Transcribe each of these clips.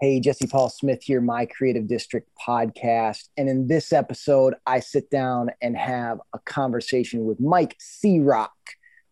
Hey, Jesse Paul Smith here, my Creative District podcast. And in this episode, I sit down and have a conversation with Mike C. Rock,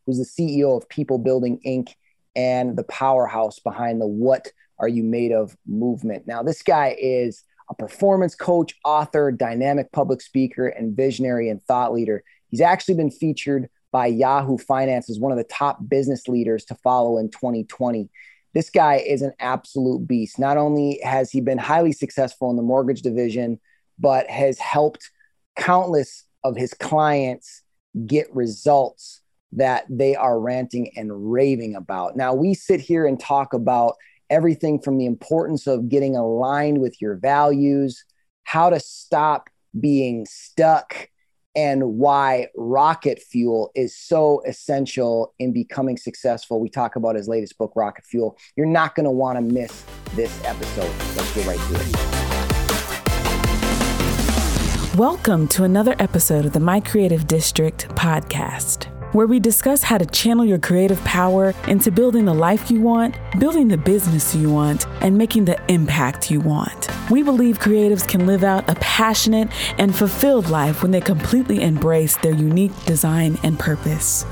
who's the CEO of People Building Inc. and the powerhouse behind the What Are You Made of movement. Now, this guy is a performance coach, author, dynamic public speaker, and visionary and thought leader. He's actually been featured by Yahoo Finance as one of the top business leaders to follow in 2020 this guy is an absolute beast. Not only has he been highly successful in the mortgage division, but has helped countless of his clients get results that they are ranting and raving about. Now, we sit here and talk about everything from the importance of getting aligned with your values, how to stop being stuck and why rocket fuel is so essential in becoming successful. We talk about his latest book, Rocket Fuel. You're not going to want to miss this episode. Let's get right to it. Welcome to another episode of the My Creative District podcast where we discuss how to channel your creative power into building the life you want, building the business you want, and making the impact you want. We believe creatives can live out a passionate and fulfilled life when they completely embrace their unique design and purpose.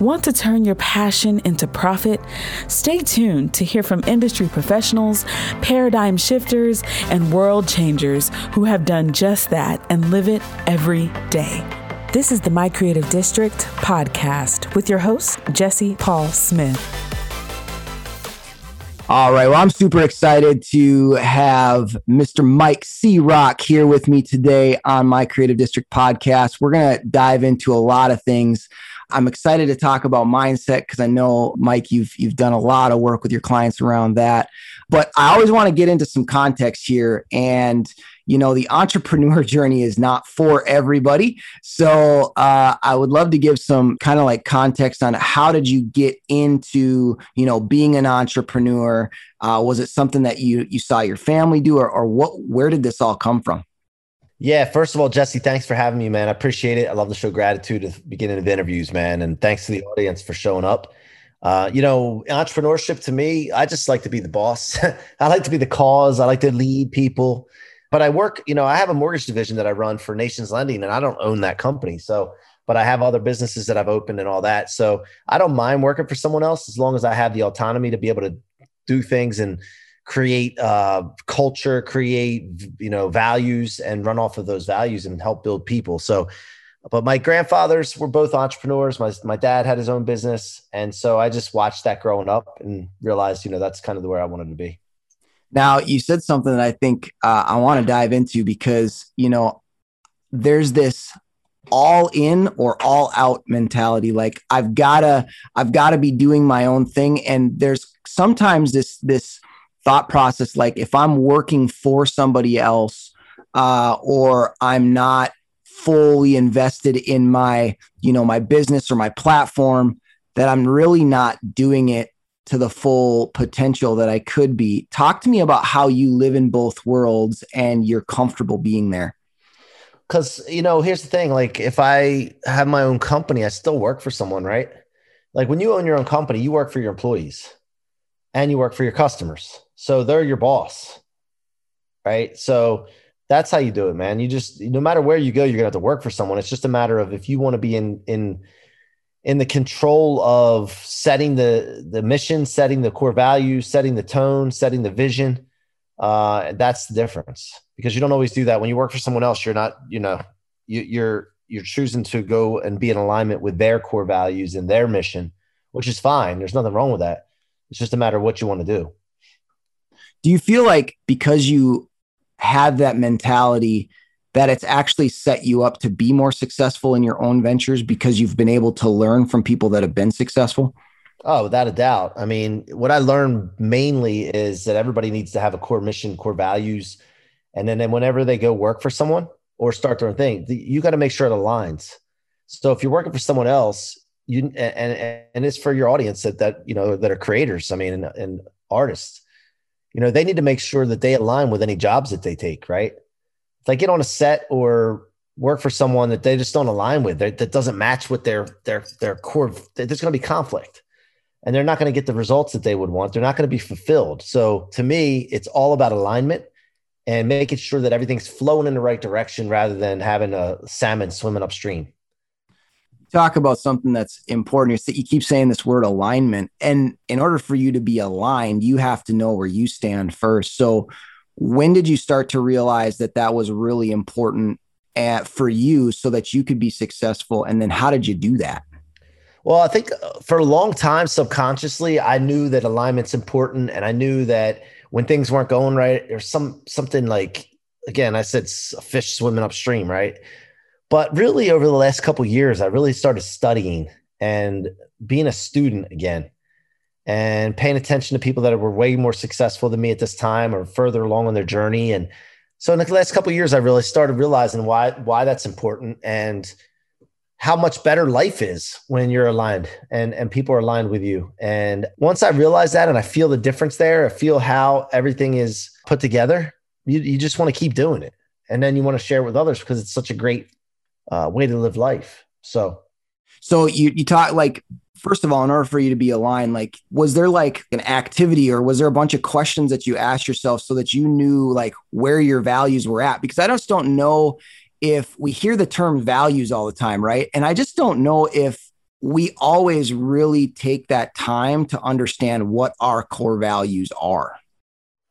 Want to turn your passion into profit? Stay tuned to hear from industry professionals, paradigm shifters, and world changers who have done just that and live it every day. This is the My Creative District podcast with your host, Jesse Paul Smith. All right. Well, I'm super excited to have Mr. Mike C. Rock here with me today on my Creative District podcast. We're going to dive into a lot of things. I'm excited to talk about mindset because I know, Mike, you've you've done a lot of work with your clients around that. But I always want to get into some context here. And you know the entrepreneur journey is not for everybody so uh, i would love to give some kind of like context on how did you get into you know being an entrepreneur uh, was it something that you you saw your family do or, or what where did this all come from yeah, first of all, Jesse, thanks for having me, man. I appreciate it. I love to show gratitude at the beginning of interviews, man. And thanks to the audience for showing up. Uh, you know, entrepreneurship to me, I just like to be the boss. I like to be the cause. I like to lead people. But I work, you know, I have a mortgage division that I run for Nations Lending, and I don't own that company. So, but I have other businesses that I've opened and all that. So I don't mind working for someone else as long as I have the autonomy to be able to do things and create uh, culture, create you know values, and run off of those values and help build people. So, but my grandfathers were both entrepreneurs. My my dad had his own business, and so I just watched that growing up and realized, you know, that's kind of the where I wanted to be. Now, you said something that I think uh, I want to dive into because, you know, there's this all in or all out mentality. Like i've gotta i've gotta be doing my own thing. And there's sometimes this this thought process like if i'm working for somebody else uh, or i'm not fully invested in my you know my business or my platform that i'm really not doing it to the full potential that I could be. Talk to me about how you live in both worlds and you're comfortable being there. Cause you know, here's the thing, like if I have my own company, I still work for someone, right? Like when you own your own company, you work for your employees and you work for your customers. So they're your boss. Right? So that's how you do it, man. You just no matter where you go, you're gonna have to work for someone. It's just a matter of if you want to be in in in the control of setting the the mission, setting the core values, setting the tone, setting the vision. Uh, that's the difference because you don't always do that when you work for someone else. You're not, you know, you, you're you're choosing to go and be in alignment with their core values and their mission, which is fine. There's nothing wrong with that. It's just a matter of what you want to do. Do you feel like because you have that mentality that it's actually set you up to be more successful in your own ventures because you've been able to learn from people that have been successful? Oh, without a doubt. I mean, what I learned mainly is that everybody needs to have a core mission, core values. And then, then whenever they go work for someone or start their own thing, you got to make sure it aligns. So if you're working for someone else, you and and, it's for your audience that that you know that are creators. I mean, and, and artists, you know, they need to make sure that they align with any jobs that they take, right? If I get on a set or work for someone that they just don't align with, that doesn't match with their their their core, there's going to be conflict. and they're not going to get the results that they would want. They're not going to be fulfilled. So to me, it's all about alignment and making sure that everything's flowing in the right direction rather than having a salmon swimming upstream. Talk about something that's important. is that You keep saying this word alignment. And in order for you to be aligned, you have to know where you stand first. So, when did you start to realize that that was really important at, for you so that you could be successful? And then, how did you do that? Well, I think uh, for a long time, subconsciously, I knew that alignment's important, and I knew that when things weren't going right, or some something like again, I said fish swimming upstream, right? But really, over the last couple years, I really started studying and being a student again, and paying attention to people that were way more successful than me at this time or further along on their journey. And so, in the last couple years, I really started realizing why why that's important and how much better life is when you're aligned and and people are aligned with you. And once i realize that and i feel the difference there i feel how everything is put together you, you just want to keep doing it. And then you want to share with others because it's such a great uh, way to live life. So so you you talk like first of all in order for you to be aligned like was there like an activity or was there a bunch of questions that you asked yourself so that you knew like where your values were at because i just don't know if we hear the term values all the time, right? And I just don't know if we always really take that time to understand what our core values are.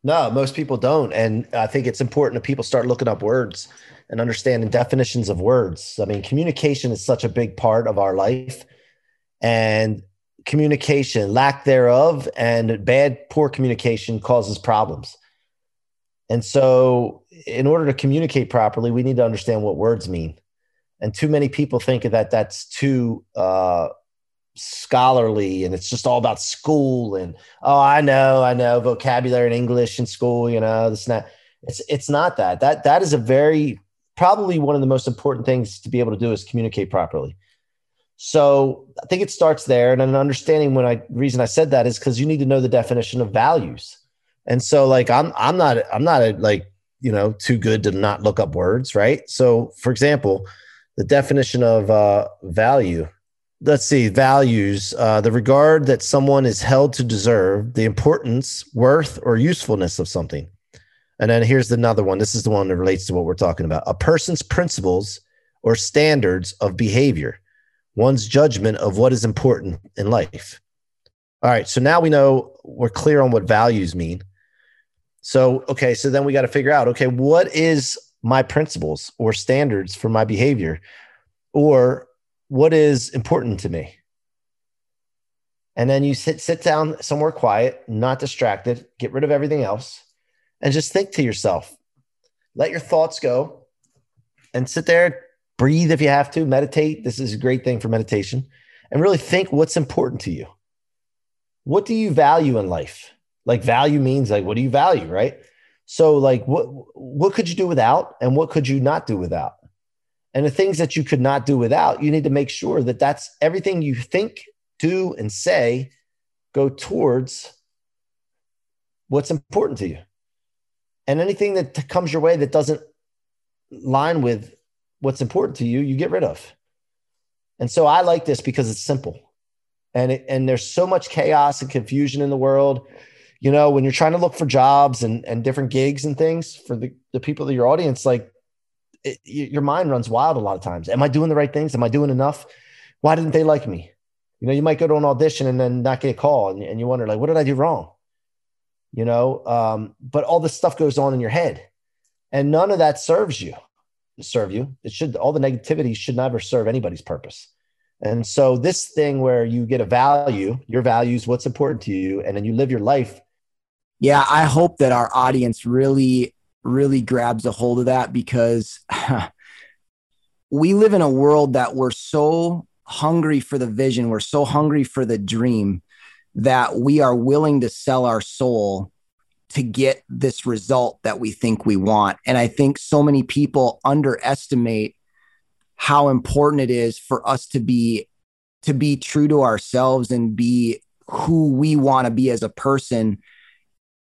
No, most people don't. And I think it's important that people start looking up words and understanding definitions of words. I mean, communication is such a big part of our life. And communication, lack thereof, and bad, poor communication causes problems. And so, in order to communicate properly, we need to understand what words mean. And too many people think that that's too uh, scholarly and it's just all about school and oh, I know, I know vocabulary in English in school, you know, this and that. It's it's not that. That that is a very probably one of the most important things to be able to do is communicate properly. So I think it starts there. And an understanding when I reason I said that is because you need to know the definition of values. And so like I'm I'm not I'm not a, like you know too good to not look up words, right? So for example, the definition of uh, value. Let's see, values, uh, the regard that someone is held to deserve, the importance, worth, or usefulness of something. And then here's another one. This is the one that relates to what we're talking about. A person's principles or standards of behavior, one's judgment of what is important in life. All right. So now we know we're clear on what values mean. So, okay, so then we got to figure out okay, what is my principles or standards for my behavior? Or what is important to me? And then you sit sit down somewhere quiet, not distracted, get rid of everything else, and just think to yourself. Let your thoughts go and sit there, breathe if you have to, meditate. This is a great thing for meditation. And really think what's important to you. What do you value in life? Like value means like what do you value, right? So like what what could you do without and what could you not do without? And the things that you could not do without, you need to make sure that that's everything you think, do and say go towards what's important to you. And anything that comes your way that doesn't line with what's important to you, you get rid of. And so I like this because it's simple. And it, and there's so much chaos and confusion in the world you know, when you're trying to look for jobs and, and different gigs and things for the, the people of your audience, like it, your mind runs wild a lot of times. Am I doing the right things? Am I doing enough? Why didn't they like me? You know, you might go to an audition and then not get a call and, and you wonder, like, what did I do wrong? You know, um, but all this stuff goes on in your head and none of that serves you, serve you. It should, all the negativity should never serve anybody's purpose. And so this thing where you get a value, your values, what's important to you, and then you live your life yeah, I hope that our audience really, really grabs a hold of that because we live in a world that we're so hungry for the vision, we're so hungry for the dream that we are willing to sell our soul to get this result that we think we want. And I think so many people underestimate how important it is for us to be to be true to ourselves and be who we want to be as a person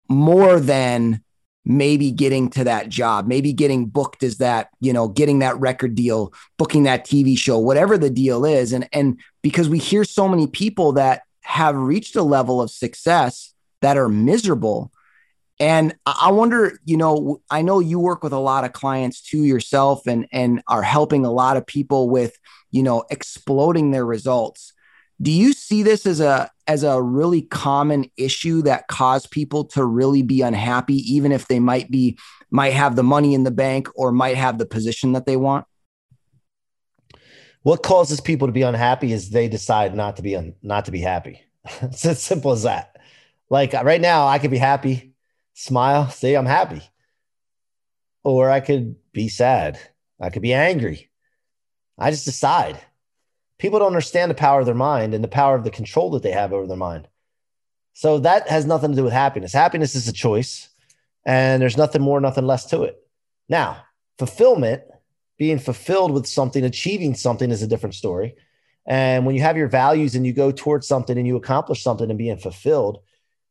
more than maybe getting to that job, maybe getting booked as that, you know, getting that record deal, booking that TV show, whatever the deal is. And and because we hear so many people that have reached a level of success that are miserable. And I wonder, you know, I know you work with a lot of clients too yourself and and are helping a lot of people with, you know, exploding their results. Do you see this as a as a really common issue that cause people to really be unhappy even if they might be might have the money in the bank or might have the position that they want? What causes people to be unhappy is they decide not to be un, not to be happy. it's as simple as that. Like uh, right now, I could be happy, smile, say I'm happy, or I could be sad. I could be angry. I just decide. People don't understand the power of their mind and the power of the control that they have over their mind. So that has nothing to do with happiness. Happiness is a choice, and there's nothing more, nothing less to it. Now, fulfillment being fulfilled with something, achieving something is a different story. And when you have your values and you go towards something and you accomplish something and being fulfilled,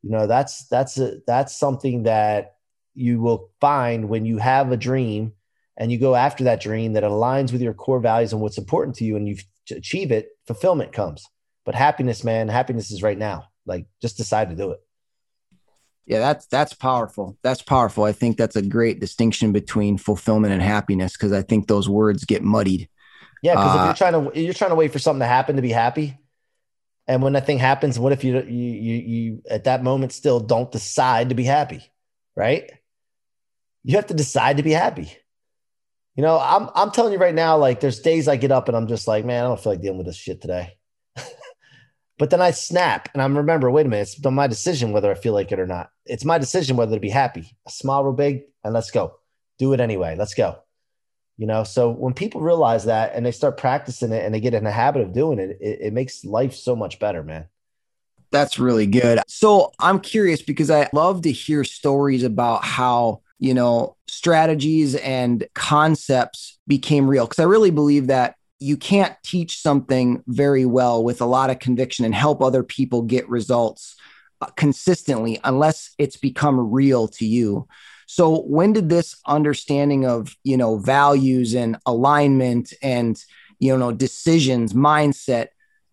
you know, that's that's a, that's something that you will find when you have a dream and you go after that dream that aligns with your core values and what's important to you and you achieve it, fulfillment comes. But happiness, man, happiness is right now. Like just decide to do it. Yeah, that's that's powerful. That's powerful. I think that's a great distinction between fulfillment and happiness because I think those words get muddied. Yeah, because uh, if you're trying to you're trying to wait for something to happen to be happy, and when that thing happens, what if you you you, you at that moment still don't decide to be happy, right? You have to decide to be happy. You know, I'm I'm telling you right now, like there's days I get up and I'm just like, man, I don't feel like dealing with this shit today. But then I snap and I'm remember, wait a minute, it's my decision whether I feel like it or not. It's my decision whether to be happy. A smile real big and let's go. Do it anyway. Let's go. You know, so when people realize that and they start practicing it and they get in the habit of doing it, it, it makes life so much better, man. That's really good. So I'm curious because I love to hear stories about how, you know, strategies and concepts became real. Cause I really believe that you can't teach something very well with a lot of conviction and help other people get results uh, consistently unless it's become real to you so when did this understanding of you know values and alignment and you know decisions mindset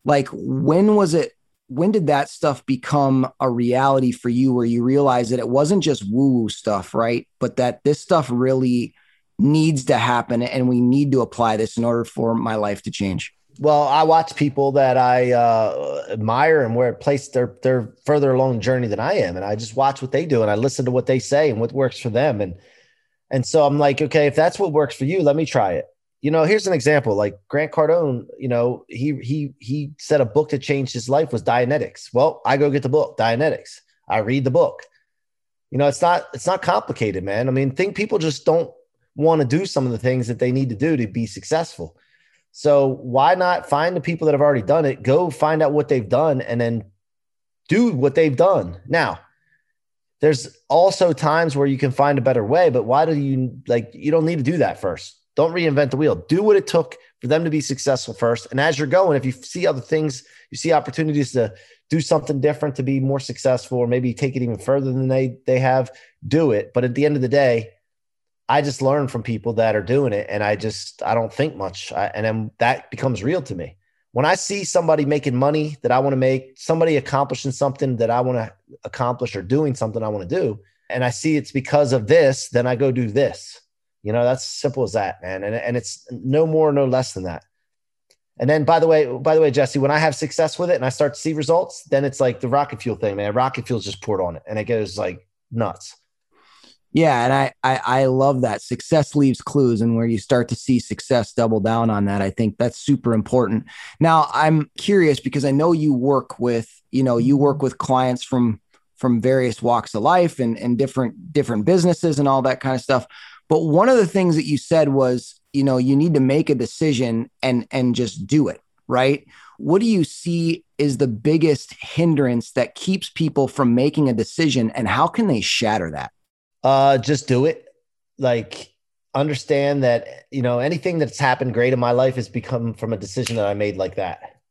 like when was it when did that stuff become a reality for you where you realized that it wasn't just woo woo stuff right? But that this stuff really needs to happen and we need to apply this in order for my life to change well i watch people that i uh, admire and where place they're they're further along journey than i am and i just watch what they do and i listen to what they say and what works for them and and so i'm like okay if that's what works for you let me try it. You know here's an example like grant cardone you know he he he said a book that changed his life was dianetics. Well i go get the book dianetics. I read the book. You know it's not it's not complicated man. I mean think people just don't want to do some of the things that they need to do to be successful. So why not find the people that have already done it, go find out what they've done and then do what they've done. Now, there's also times where you can find a better way, but why do you like you don't need to do that first. Don't reinvent the wheel. Do what it took for them to be successful first. And as you're going, if you see other things, you see opportunities to do something different to be more successful or maybe take it even further than they they have, do it. But at the end of the day, I just learn from people that are doing it, and I just I don't think much, I, and then that becomes real to me. When I see somebody making money that I want to make, somebody accomplishing something that I want to accomplish, or doing something I want to do, and I see it's because of this, then I go do this. You know, that's simple as that, man. And and it's no more, no less than that. And then, by the way, by the way, Jesse, when I have success with it and I start to see results, then it's like the rocket fuel thing, man. Rocket fuel's just poured on it, and it goes like nuts. Yeah, and I, I I love that. Success leaves clues, and where you start to see success, double down on that. I think that's super important. Now, I'm curious because I know you work with, you know, you work with clients from from various walks of life and and different different businesses and all that kind of stuff. But one of the things that you said was, you know, you need to make a decision and and just do it, right? What do you see is the biggest hindrance that keeps people from making a decision, and how can they shatter that? Uh, just do it. Like, understand that you know anything that's happened great in my life has become from a decision that I made like that.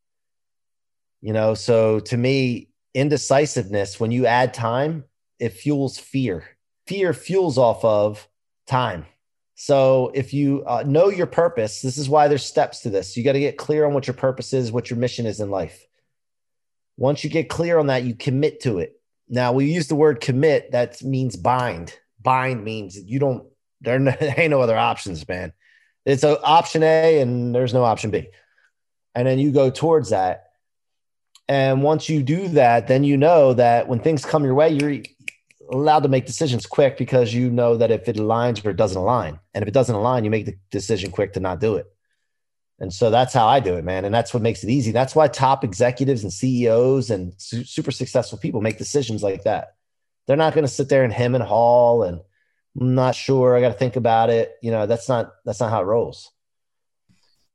You know, so to me, indecisiveness when you add time, it fuels fear. Fear fuels off of time. So if you uh, know your purpose, this is why there's steps to this. You got to get clear on what your purpose is, what your mission is in life. Once you get clear on that, you commit to it. Now we use the word commit. That means bind. Bind means you don't. There ain't no other options, man. It's a option A, and there's no option B. And then you go towards that. And once you do that, then you know that when things come your way, you're allowed to make decisions quick because you know that if it aligns or it doesn't align. And if it doesn't align, you make the decision quick to not do it. And so that's how I do it, man. And that's what makes it easy. That's why top executives and CEOs and su- super successful people make decisions like that. They're not going to sit there and hem and haul and I'm not sure. I got to think about it. You know, that's not that's not how it rolls.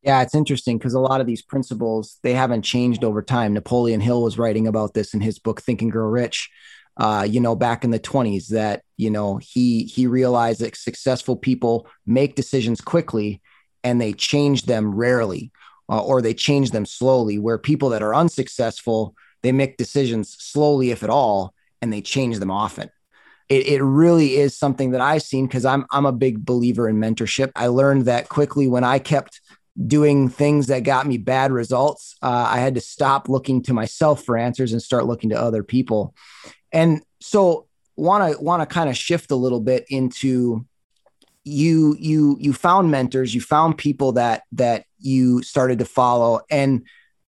Yeah, it's interesting because a lot of these principles they haven't changed over time. Napoleon Hill was writing about this in his book Think and Grow Rich. Uh, you know, back in the 20s, that you know he he realized that successful people make decisions quickly and they change them rarely, uh, or they change them slowly. Where people that are unsuccessful they make decisions slowly, if at all, and they change them often. It, it really is something that I've seen because I'm I'm a big believer in mentorship. I learned that quickly when I kept doing things that got me bad results, uh, I had to stop looking to myself for answers and start looking to other people. And so want to want to kind of shift a little bit into you you you found mentors, you found people that that you started to follow and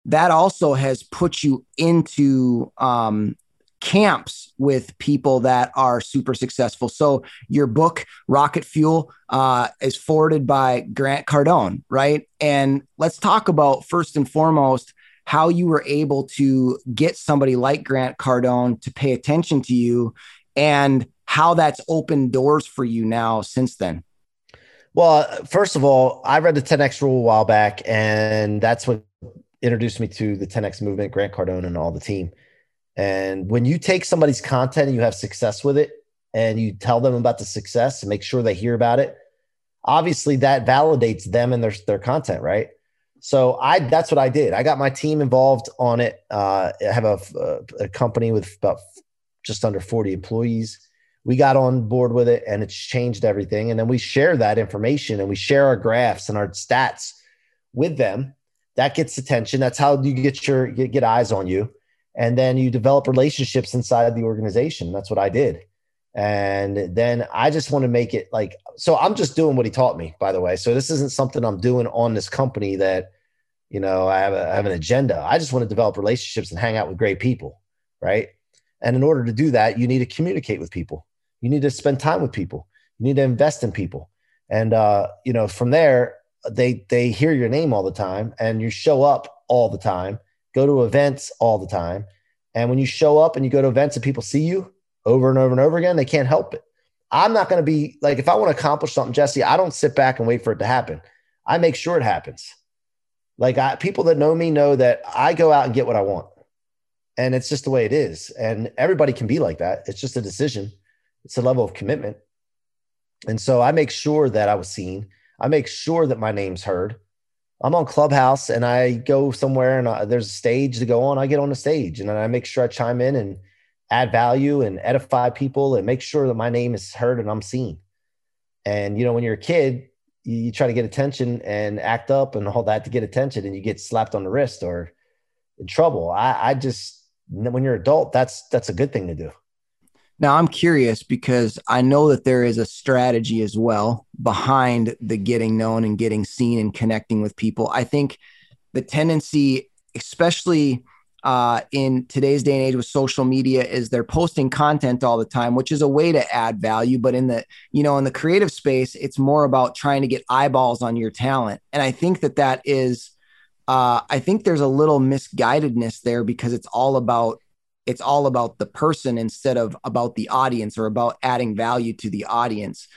that also has put you into um, camps with people that are super successful. So your book, Rocket Fuel, uh, is forwarded by Grant Cardone, right? And let's talk about first and foremost how you were able to get somebody like Grant Cardone to pay attention to you and how that's opened doors for you now since then. Well, first of all, I read the 10X rule a while back, and that's what introduced me to the 10X movement, Grant Cardone, and all the team. And when you take somebody's content and you have success with it and you tell them about the success and make sure they hear about it, obviously that validates them and their, their content, right? So I that's what I did. I got my team involved on it. Uh, I have a, a company with about just under 40 employees. We got on board with it and it's changed everything. And then we share that information and we share our graphs and our stats with them. That gets attention. That's how you get your get, get eyes on you and then you develop relationships inside the organization. That's what I did. And then I just want to make it like so I'm just doing what he taught me, by the way. So this isn't something I'm doing on this company that, you know, I have, a, I have an agenda. I just want to develop relationships and hang out with great people. Right. And in order to do that, you need to communicate with people. You need to spend time with people. You need to invest in people. And uh, you know, from there, they they hear your name all the time and you show up all the time go to events all the time. And when you show up and you go to events and people see you over and over and over again, they can't help it. I'm not going to be like, if I want to accomplish something, Jesse, I don't sit back and wait for it to happen. I make sure it happens. Like I, people that know me know that I go out and get what I want. And it's just the way it is. And everybody can be like that. It's just a decision. It's a level of commitment. And so I make sure that I was seen. I make sure that my name's heard. I'm on Clubhouse and I go somewhere and I, there's a stage to go on. I get on the stage and I make sure I chime in and add value and edify people and make sure that my name is heard and I'm seen. And you know, when you're a kid, you, you try to get attention and act up and all that to get attention, and you get slapped on the wrist or in trouble. I, I just when you're adult, that's that's a good thing to do. Now, I'm curious because I know that there is a strategy as well behind the getting known and getting seen and connecting with people. I think the tendency, especially uh, in today's day and age with social media, is they're posting content all the time, which is a way to add value. But in the you know in the creative space, it's more about trying to get eyeballs on your talent, and I think that that is. Uh, I think there's a little misguidedness there because it's all about it's all about the person instead of about the audience or about adding value to the audience.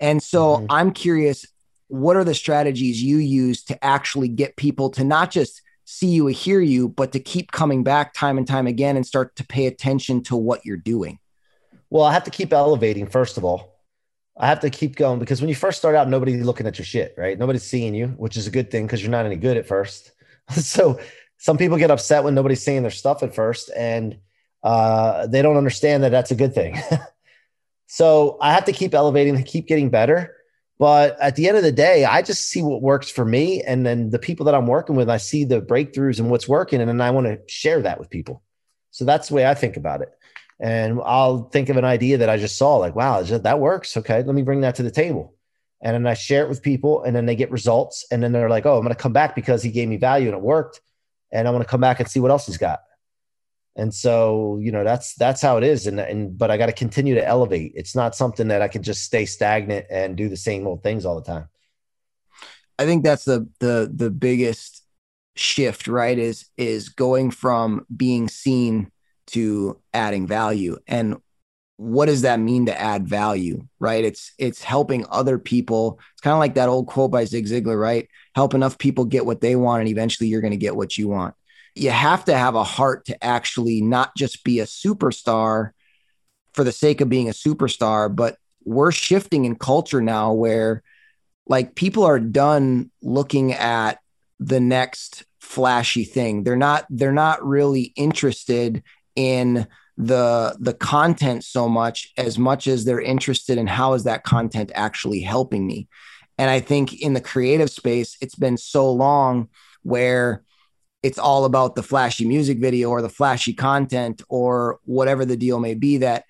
And so mm-hmm. I'm curious what are the strategies you use to actually get people to not just see you or hear you, but to keep coming back time and time again and start to pay attention to what you're doing? Well, I have to keep elevating, first of all. I have to keep going because when you first start out, nobody's looking at your shit, right? Nobody's seeing you, which is a good thing because you're not any good at first. so some people get upset when nobody's seeing their stuff at first and uh, they don't understand that that's a good thing. so I have to keep elevating and keep getting better. But at the end of the day, I just see what works for me. And then the people that I'm working with, I see the breakthroughs and what's working. And then I want to share that with people. So that's the way I think about it. And I'll think of an idea that I just saw, like, wow, that works. Okay, let me bring that to the table. And then I share it with people, and then they get results. And then they're like, oh, I'm going to come back because he gave me value and it worked. And I want to come back and see what else he's got. And so, you know, that's that's how it is. And and but I got to continue to elevate. It's not something that I can just stay stagnant and do the same old things all the time. I think that's the the the biggest shift, right? Is is going from being seen to adding value. And what does that mean to add value, right? It's it's helping other people. It's kind of like that old quote by Zig Ziglar, right? Help enough people get what they want and eventually you're going to get what you want you have to have a heart to actually not just be a superstar for the sake of being a superstar, but we're shifting in culture now where like people are done looking at the next flashy thing. They're not they're not really interested in the the content so much as much as they're interested in how is that content actually helping me. And I think in the creative space it's been so long where it's all about the flashy music video or the flashy content or whatever the deal may be that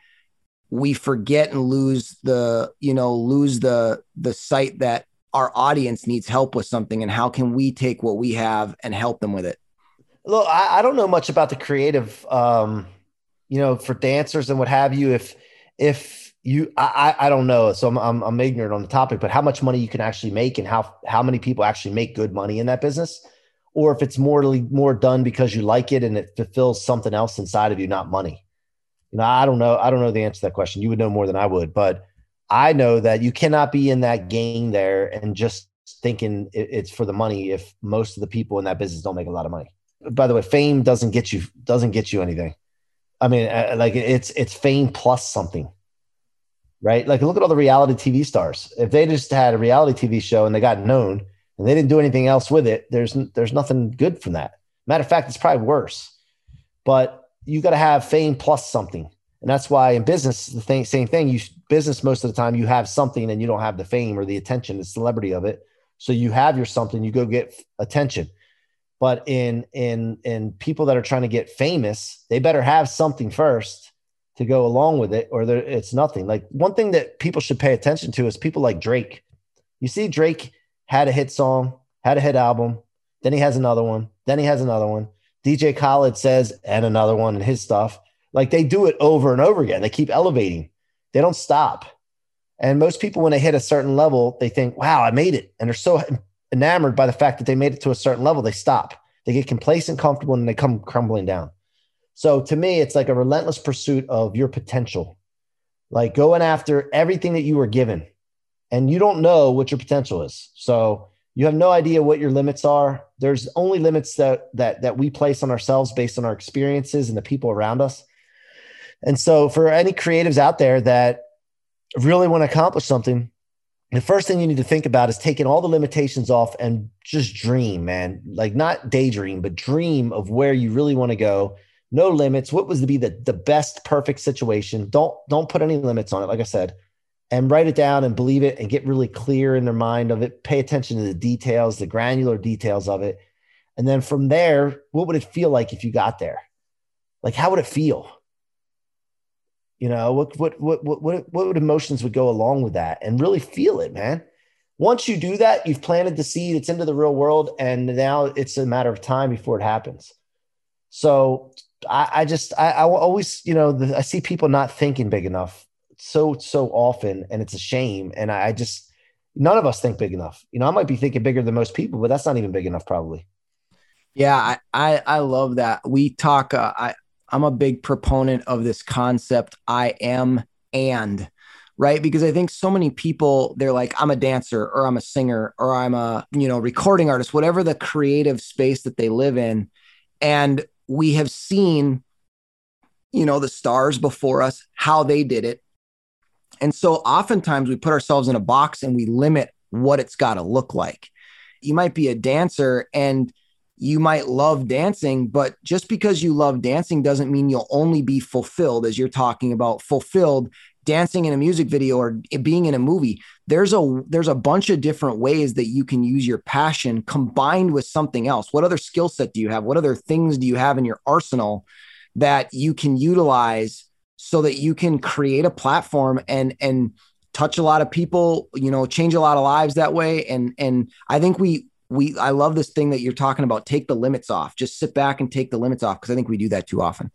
we forget and lose the you know lose the the sight that our audience needs help with something and how can we take what we have and help them with it look i, I don't know much about the creative um you know for dancers and what have you if if you i i don't know so I'm, I'm i'm ignorant on the topic but how much money you can actually make and how how many people actually make good money in that business or if it's more more done because you like it and it fulfills something else inside of you, not money. You know, I don't know. I don't know the answer to that question. You would know more than I would, but I know that you cannot be in that game there and just thinking it's for the money if most of the people in that business don't make a lot of money. By the way, fame doesn't get you doesn't get you anything. I mean, uh, like it's it's fame plus something, right? Like look at all the reality TV stars. If they just had a reality TV show and they got known, and they didn't do anything else with it, there's there's nothing good from that. Matter of fact, it's probably worse. But you got to have fame plus something, and that's why in business the thing, same thing. You business most of the time you have something and you don't have the fame or the attention, the celebrity of it. So you have your something, you go get attention. But in in in people that are trying to get famous, they better have something first to go along with it, or it's nothing. Like one thing that people should pay attention to is people like Drake. You see Drake had a hit song, had a hit album, then he has another one, then he has another one. DJ Khaled says, and another one, and his stuff. Like they do it over and over again. They keep elevating, they don't stop. And most people, when they hit a certain level, they think, wow, I made it. And they're so enamored by the fact that they made it to a certain level, they stop. They get complacent, comfortable, and they come crumbling down. So to me, it's like a relentless pursuit of your potential, like going after everything that you were given and you don't know what your potential is. So you have no idea what your limits are. There's only limits that that that we place on ourselves based on our experiences and the people around us. And so for any creatives out there that really want to accomplish something, the first thing you need to think about is taking all the limitations off and just dream, man. Like not daydream, but dream of where you really want to go. No limits. What was to be the, the best perfect situation? Don't don't put any limits on it. Like I said, and write it down and believe it and get really clear in their mind of it. Pay attention to the details, the granular details of it. And then from there, what would it feel like if you got there? Like, how would it feel? You know, what, what, what, what, what, what emotions would go along with that and really feel it, man. Once you do that, you've planted the seed, it's into the real world. And now it's a matter of time before it happens. So I, I just, I, I always, you know, the, I see people not thinking big enough so so often, and it's a shame. And I, I just none of us think big enough. You know, I might be thinking bigger than most people, but that's not even big enough, probably. Yeah, I I, I love that. We talk. Uh, I I'm a big proponent of this concept. I am and right because I think so many people they're like I'm a dancer or I'm a singer or I'm a you know recording artist, whatever the creative space that they live in, and we have seen you know the stars before us how they did it and so oftentimes we put ourselves in a box and we limit what it's got to look like. You might be a dancer and you might love dancing, but just because you love dancing doesn't mean you'll only be fulfilled, as you're talking about fulfilled dancing in a music video or being in a movie. There's a there's a bunch of different ways that you can use your passion combined with something else. What other skill set do you have? What other things do you have in your arsenal that you can utilize so that you can create a platform and and touch a lot of people, you know, change a lot of lives that way. And and I think we we I love this thing that you're talking about. Take the limits off. Just sit back and take the limits off because I think we do that too often.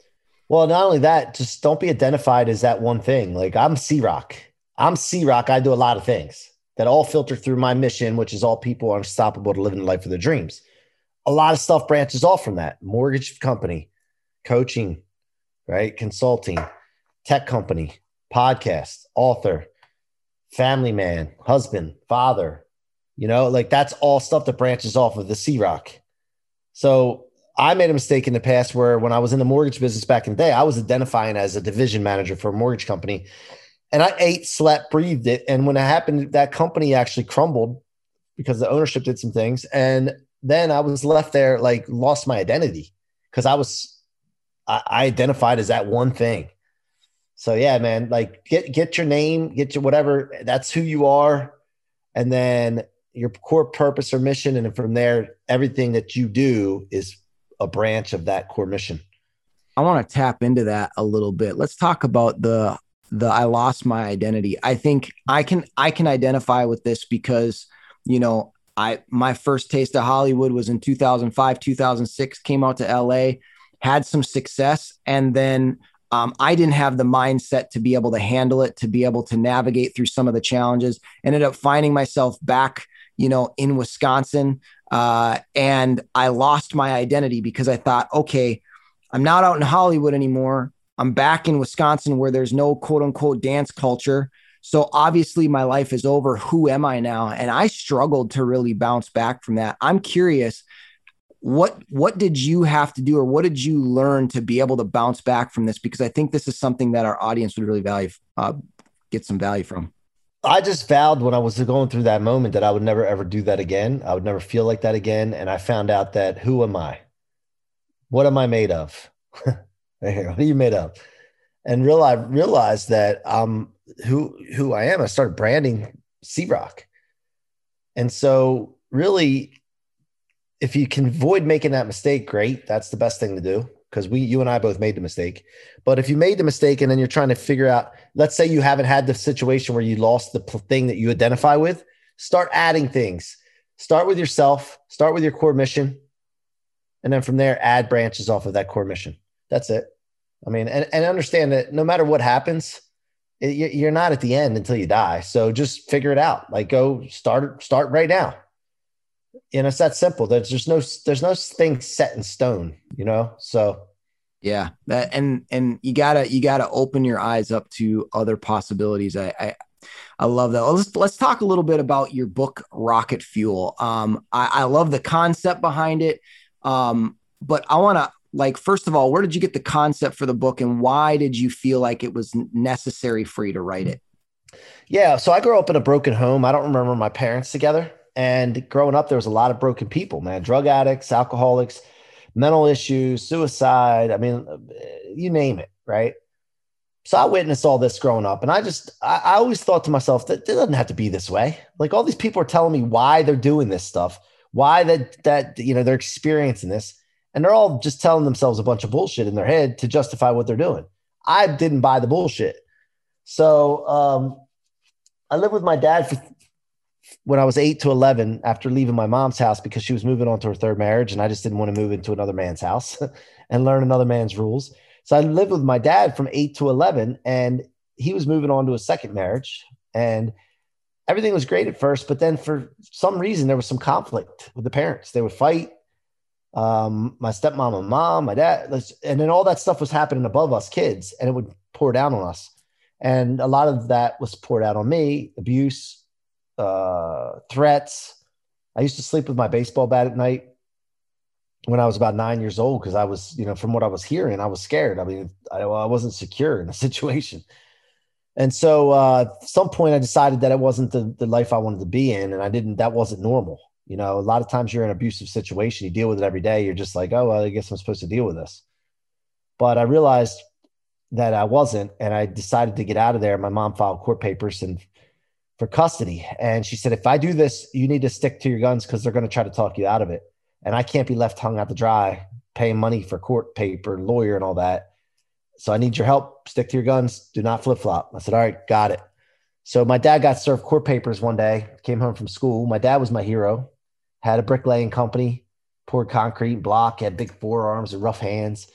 Well, not only that, just don't be identified as that one thing. Like I'm C Rock. I'm C Rock. I do a lot of things that all filter through my mission, which is all people are unstoppable to living the life of their dreams. A lot of stuff branches off from that mortgage company, coaching, right? Consulting, tech company, podcast, author, family man, husband, father. You know, like that's all stuff that branches off of the C Rock. So I made a mistake in the past where when I was in the mortgage business back in the day, I was identifying as a division manager for a mortgage company. And I ate, slept, breathed it. And when it happened, that company actually crumbled because the ownership did some things. And then I was left there, like lost my identity because I was, I, I identified as that one thing. So yeah, man, like get get your name, get your whatever. That's who you are, and then your core purpose or mission, and from there, everything that you do is a branch of that core mission. I want to tap into that a little bit. Let's talk about the the I lost my identity. I think I can I can identify with this because you know I my first taste of Hollywood was in 2005 2006 came out to LA had some success and then um, I didn't have the mindset to be able to handle it, to be able to navigate through some of the challenges. Ended up finding myself back, you know, in Wisconsin, uh, and I lost my identity because I thought, okay, I'm not out in Hollywood anymore. I'm back in Wisconsin where there's no quote unquote dance culture. So obviously my life is over. Who am I now? And I struggled to really bounce back from that. I'm curious what what did you have to do or what did you learn to be able to bounce back from this because i think this is something that our audience would really value uh, get some value from i just vowed when i was going through that moment that i would never ever do that again. I would never feel like that again. And i found out that who am i? What am i made of? What are you made of? And realize realized that um who who i am. I started branding c rock and so really if you can avoid making that mistake, great. That's the best thing to do because we, you and I both made the mistake. But if you made the mistake and then you're trying to figure out, let's say you haven't had the situation where you lost the thing that you identify with, start adding things. Start with yourself, start with your core mission. And then from there, add branches off of that core mission. That's it. I mean, and, and understand that no matter what happens, it, you're not at the end until you die. So just figure it out. Like go start, start right now you know, it's that simple. There's just no there's no thing set in stone, you know. So yeah, that and and you gotta you gotta open your eyes up to other possibilities. I I, I love that. Let's let's talk a little bit about your book, Rocket Fuel. Um, I, I love the concept behind it. Um, but I want to like first of all, where did you get the concept for the book, and why did you feel like it was necessary for you to write it? Yeah, so I grew up in a broken home. I don't remember my parents together. And growing up, there was a lot of broken people, man, drug addicts, alcoholics, mental issues, suicide. I mean, you name it, right? So I witnessed all this growing up, and I just, I, I always thought to myself that it doesn't have to be this way. Like all these people are telling me why they're doing this stuff, why that that you know they're experiencing this, and they're all just telling themselves a bunch of bullshit in their head to justify what they're doing. I didn't buy the bullshit, so um, I lived with my dad for when I was eight to 11 after leaving my mom's house because she was moving on to her third marriage and I just didn't want to move into another man's house and learn another man's rules. So I lived with my dad from eight to 11 and he was moving on to a second marriage and everything was great at first. But then for some reason, there was some conflict with the parents. They would fight. Um, my stepmom and mom, my dad, and then all that stuff was happening above us kids and it would pour down on us. And a lot of that was poured out on me, abuse, uh, threats. I used to sleep with my baseball bat at night when I was about nine years old because I was, you know, from what I was hearing, I was scared. I mean, I, I wasn't secure in the situation. And so, uh, at some point, I decided that it wasn't the, the life I wanted to be in, and I didn't. That wasn't normal. You know, a lot of times you're in an abusive situation, you deal with it every day. You're just like, oh, well, I guess I'm supposed to deal with this. But I realized that I wasn't, and I decided to get out of there. My mom filed court papers and for custody. And she said, if I do this, you need to stick to your guns because they're going to try to talk you out of it. And I can't be left hung out to dry paying money for court paper, lawyer, and all that. So I need your help. Stick to your guns. Do not flip flop. I said, All right, got it. So my dad got served court papers one day, came home from school. My dad was my hero, had a bricklaying company, poured concrete, block, had big forearms and rough hands.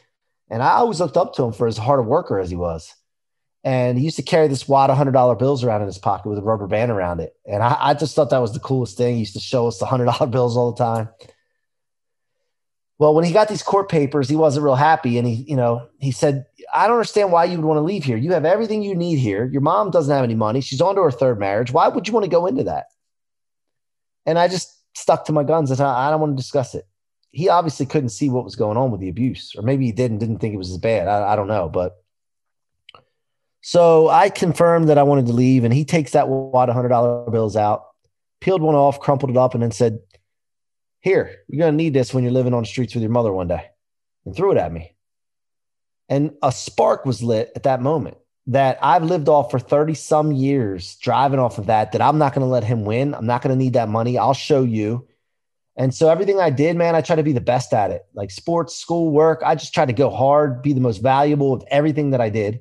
And I always looked up to him for as hard a worker as he was. And he used to carry this wad of hundred dollar bills around in his pocket with a rubber band around it. And I, I just thought that was the coolest thing. He used to show us the hundred dollar bills all the time. Well, when he got these court papers, he wasn't real happy. And he, you know, he said, I don't understand why you would want to leave here. You have everything you need here. Your mom doesn't have any money. She's on to her third marriage. Why would you want to go into that? And I just stuck to my guns and I, I don't want to discuss it. He obviously couldn't see what was going on with the abuse, or maybe he did and didn't think it was as bad. I, I don't know. But so I confirmed that I wanted to leave, and he takes that wad of hundred dollar bills out, peeled one off, crumpled it up, and then said, "Here, you're gonna need this when you're living on the streets with your mother one day," and threw it at me. And a spark was lit at that moment that I've lived off for 30 some years, driving off of that, that I'm not going to let him win. I'm not going to need that money. I'll show you. And so everything I did, man, I try to be the best at it. Like sports, school, work, I just tried to go hard, be the most valuable of everything that I did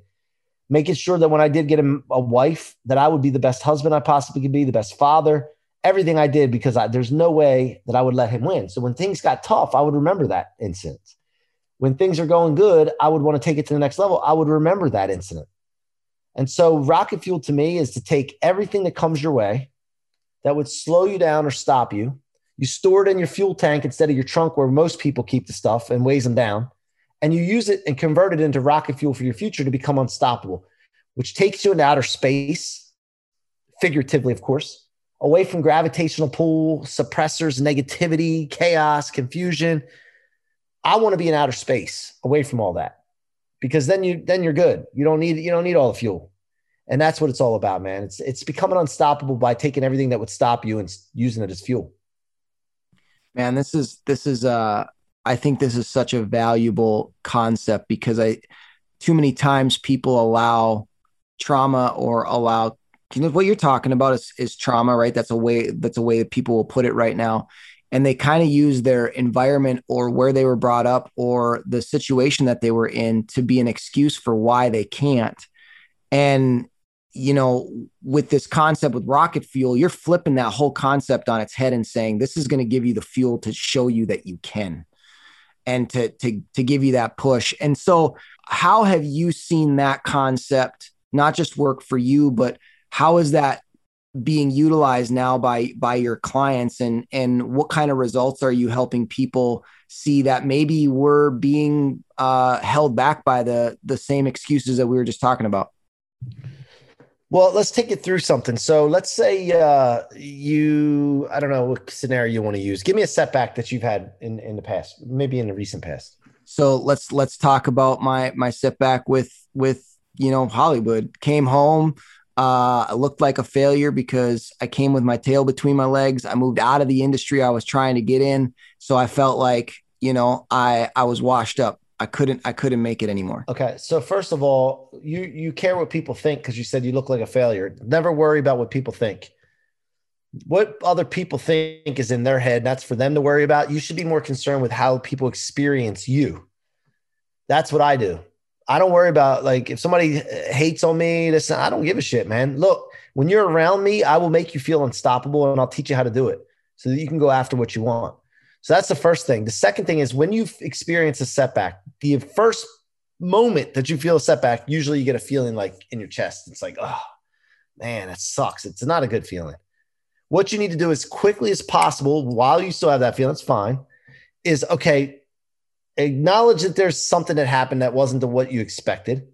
making sure that when I did get him a wife, that I would be the best husband I possibly could be, the best father, everything I did, because I, there's no way that I would let him win. So when things got tough, I would remember that incident. When things are going good, I would want to take it to the next level. I would remember that incident. And so rocket fuel to me is to take everything that comes your way that would slow you down or stop you. You store it in your fuel tank instead of your trunk where most people keep the stuff and weighs them down and you use it and convert it into rocket fuel for your future to become unstoppable, which takes you into outer space, figuratively, of course, away from gravitational pull, suppressors, negativity, chaos, confusion. I want to be in outer space, away from all that, because then you then you're good. You don't need you don't need all the fuel, and that's what it's all about, man. It's it's becoming unstoppable by taking everything that would stop you and using it as fuel. Man, this is this is uh I think this is such a valuable concept because I too many times people allow trauma or allow you know what you're talking about is, is trauma, right? That's a way that's a way that people will put it right now. And they kind of use their environment or where they were brought up or the situation that they were in to be an excuse for why they can't. And you know, with this concept with rocket fuel, you're flipping that whole concept on its head and saying this is going to give you the fuel to show you that you can and to to to give you that push. And so how have you seen that concept not just work for you but how is that being utilized now by by your clients and and what kind of results are you helping people see that maybe we're being uh, held back by the the same excuses that we were just talking about well, let's take it through something. So let's say uh, you, I don't know what scenario you want to use. Give me a setback that you've had in, in the past, maybe in the recent past. So let's let's talk about my my setback with with you know Hollywood. Came home, uh, I looked like a failure because I came with my tail between my legs. I moved out of the industry I was trying to get in, so I felt like you know I I was washed up. I couldn't I couldn't make it anymore. Okay. So first of all, you you care what people think because you said you look like a failure. Never worry about what people think. What other people think is in their head. That's for them to worry about. You should be more concerned with how people experience you. That's what I do. I don't worry about like if somebody hates on me, listen, I don't give a shit, man. Look, when you're around me, I will make you feel unstoppable and I'll teach you how to do it so that you can go after what you want. So that's the first thing. The second thing is when you experience a setback, the first moment that you feel a setback, usually you get a feeling like in your chest. It's like, oh man, that sucks. It's not a good feeling. What you need to do as quickly as possible while you still have that feeling, it's fine, is okay, acknowledge that there's something that happened that wasn't the what you expected.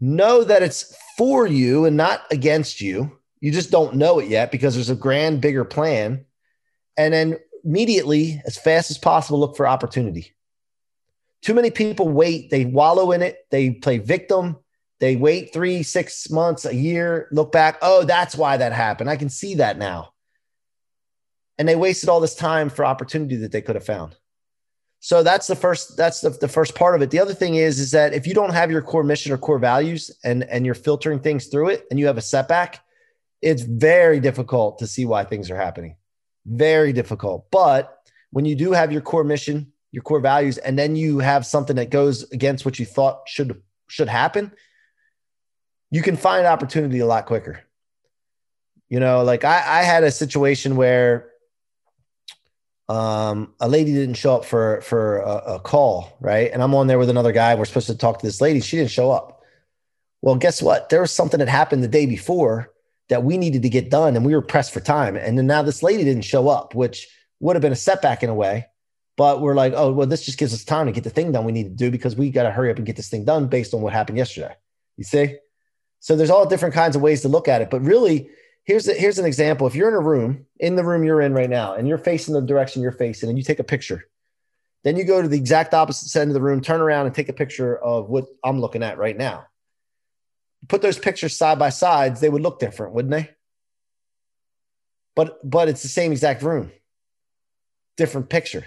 Know that it's for you and not against you. You just don't know it yet because there's a grand, bigger plan. And then immediately, as fast as possible, look for opportunity. Too many people wait, they wallow in it, they play victim, they wait three, six months, a year, look back. Oh, that's why that happened. I can see that now. And they wasted all this time for opportunity that they could have found. So that's the first that's the, the first part of it. The other thing is is that if you don't have your core mission or core values and and you're filtering things through it and you have a setback, it's very difficult to see why things are happening. Very difficult. But when you do have your core mission your core values, and then you have something that goes against what you thought should should happen, you can find opportunity a lot quicker. You know, like I, I had a situation where um, a lady didn't show up for for a, a, call, right? And I'm on there with another guy. We're supposed to talk to this lady. She didn't show up. Well, guess what? There was something that happened the day before that we needed to get done, and we were pressed for time. And then now this lady didn't show up, which would have been a setback in a way. But we're like, oh, well, this just gives us time to get the thing done we need to do because we got to hurry up and get this thing done based on what happened yesterday. You see? So there's all different kinds of ways to look at it. But really, here's here's an example. If you're in a room, in the room you're in right now, and you're facing the direction you're facing, and you take a picture, then you go to the exact opposite side of the room, turn around, and take a picture of what I'm looking at right now. Put those pictures side by sides, they would look different, wouldn't they? But but it's the same exact room, different picture.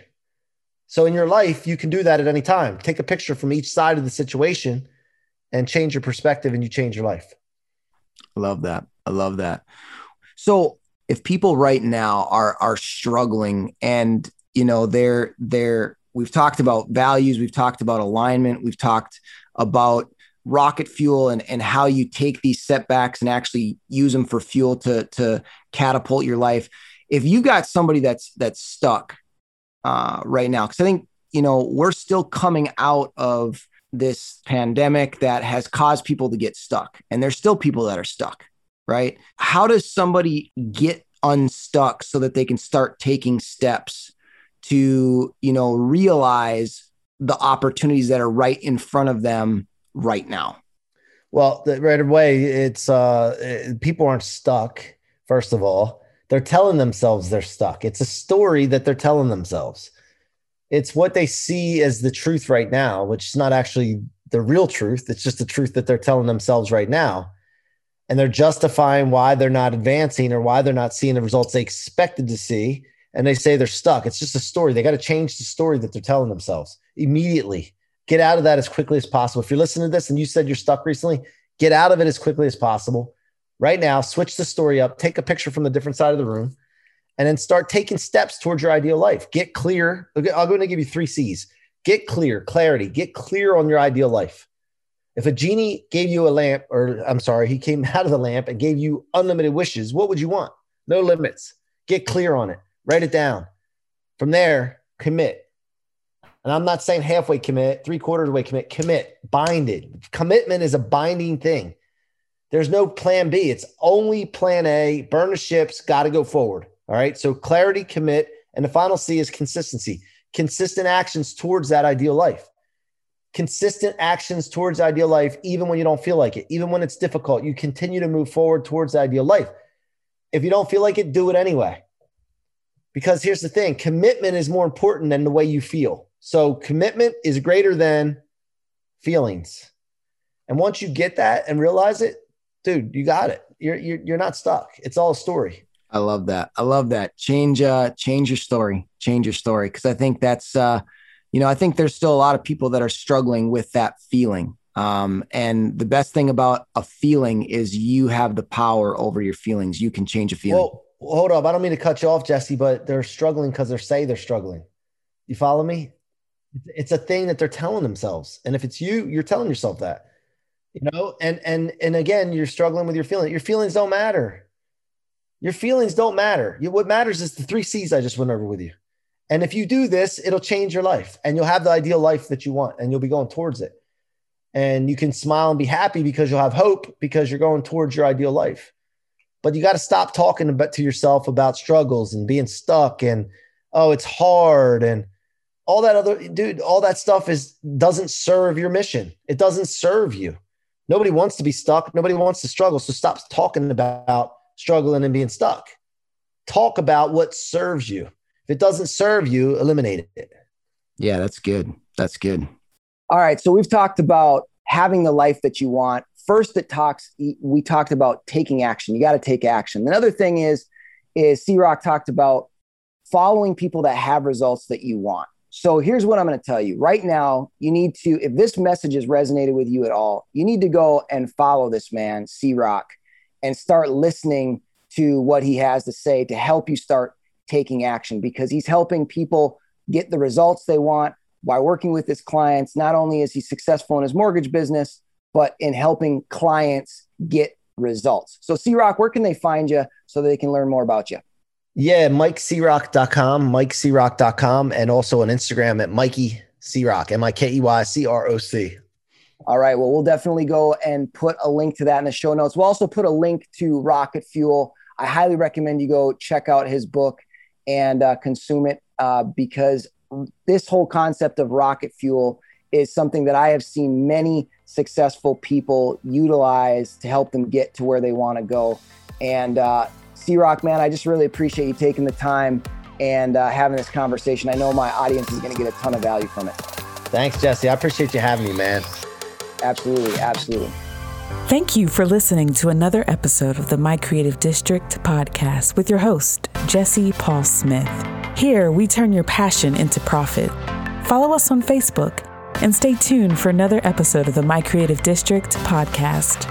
So in your life, you can do that at any time. Take a picture from each side of the situation and change your perspective and you change your life. I love that. I love that. So if people right now are are struggling and you know they're they're we've talked about values, we've talked about alignment, we've talked about rocket fuel and, and how you take these setbacks and actually use them for fuel to to catapult your life. If you got somebody that's that's stuck uh, right now, because I think you know we're still coming out of this pandemic that has caused people to get stuck and there's still people that are stuck right how does somebody get unstuck so that they can start taking steps to you know realize the opportunities that are right in front of them right now well right away it's uh people aren't stuck first of all they're telling themselves they're stuck it's a story that they're telling themselves it's what they see as the truth right now, which is not actually the real truth. It's just the truth that they're telling themselves right now. And they're justifying why they're not advancing or why they're not seeing the results they expected to see. And they say they're stuck. It's just a story. They got to change the story that they're telling themselves immediately. Get out of that as quickly as possible. If you're listening to this and you said you're stuck recently, get out of it as quickly as possible. Right now, switch the story up, take a picture from the different side of the room, and then start taking steps towards your ideal life. Get clear. I'm going to give you three C's get clear, clarity, get clear on your ideal life. If a genie gave you a lamp, or I'm sorry, he came out of the lamp and gave you unlimited wishes, what would you want? No limits. Get clear on it, write it down. From there, commit. And I'm not saying halfway commit, three quarters way commit, commit, bind it. Commitment is a binding thing. There's no plan B. It's only plan A. Burn the ships, got to go forward. All right. So clarity, commit. And the final C is consistency, consistent actions towards that ideal life. Consistent actions towards ideal life, even when you don't feel like it, even when it's difficult, you continue to move forward towards the ideal life. If you don't feel like it, do it anyway. Because here's the thing commitment is more important than the way you feel. So commitment is greater than feelings. And once you get that and realize it, dude, you got it. You're, you're, you're not stuck. It's all a story. I love that. I love that. Change uh change your story. Change your story cuz I think that's uh you know, I think there's still a lot of people that are struggling with that feeling. Um and the best thing about a feeling is you have the power over your feelings. You can change a feeling. Well, hold up. I don't mean to cut you off, Jesse, but they're struggling cuz they say they're struggling. You follow me? It's a thing that they're telling themselves. And if it's you, you're telling yourself that. You know, and and and again, you're struggling with your feelings. Your feelings don't matter your feelings don't matter. What matters is the three C's I just went over with you. And if you do this, it'll change your life and you'll have the ideal life that you want and you'll be going towards it. And you can smile and be happy because you'll have hope because you're going towards your ideal life. But you got to stop talking about to yourself about struggles and being stuck and oh, it's hard and all that other dude, all that stuff is doesn't serve your mission. It doesn't serve you. Nobody wants to be stuck. Nobody wants to struggle. So stop talking about struggling and being stuck. Talk about what serves you. If it doesn't serve you, eliminate it. Yeah, that's good. That's good. All right. So we've talked about having the life that you want. First, it talks, we talked about taking action. You got to take action. Another thing is, is C Rock talked about following people that have results that you want. So here's what I'm going to tell you right now. You need to, if this message has resonated with you at all, you need to go and follow this man, C Rock, and start listening to what he has to say to help you start taking action because he's helping people get the results they want by working with his clients. Not only is he successful in his mortgage business, but in helping clients get results. So, C Rock, where can they find you so they can learn more about you? Yeah, MikeCroc.com, MikeCroc.com, and also on Instagram at Mikey C M I K E Y C R O C. All right. Well, we'll definitely go and put a link to that in the show notes. We'll also put a link to Rocket Fuel. I highly recommend you go check out his book and uh, consume it uh, because this whole concept of rocket fuel is something that I have seen many successful people utilize to help them get to where they want to go. And uh, C Rock, man, I just really appreciate you taking the time and uh, having this conversation. I know my audience is going to get a ton of value from it. Thanks, Jesse. I appreciate you having me, man. Absolutely. Absolutely. Thank you for listening to another episode of the My Creative District podcast with your host, Jesse Paul Smith. Here, we turn your passion into profit. Follow us on Facebook and stay tuned for another episode of the My Creative District podcast.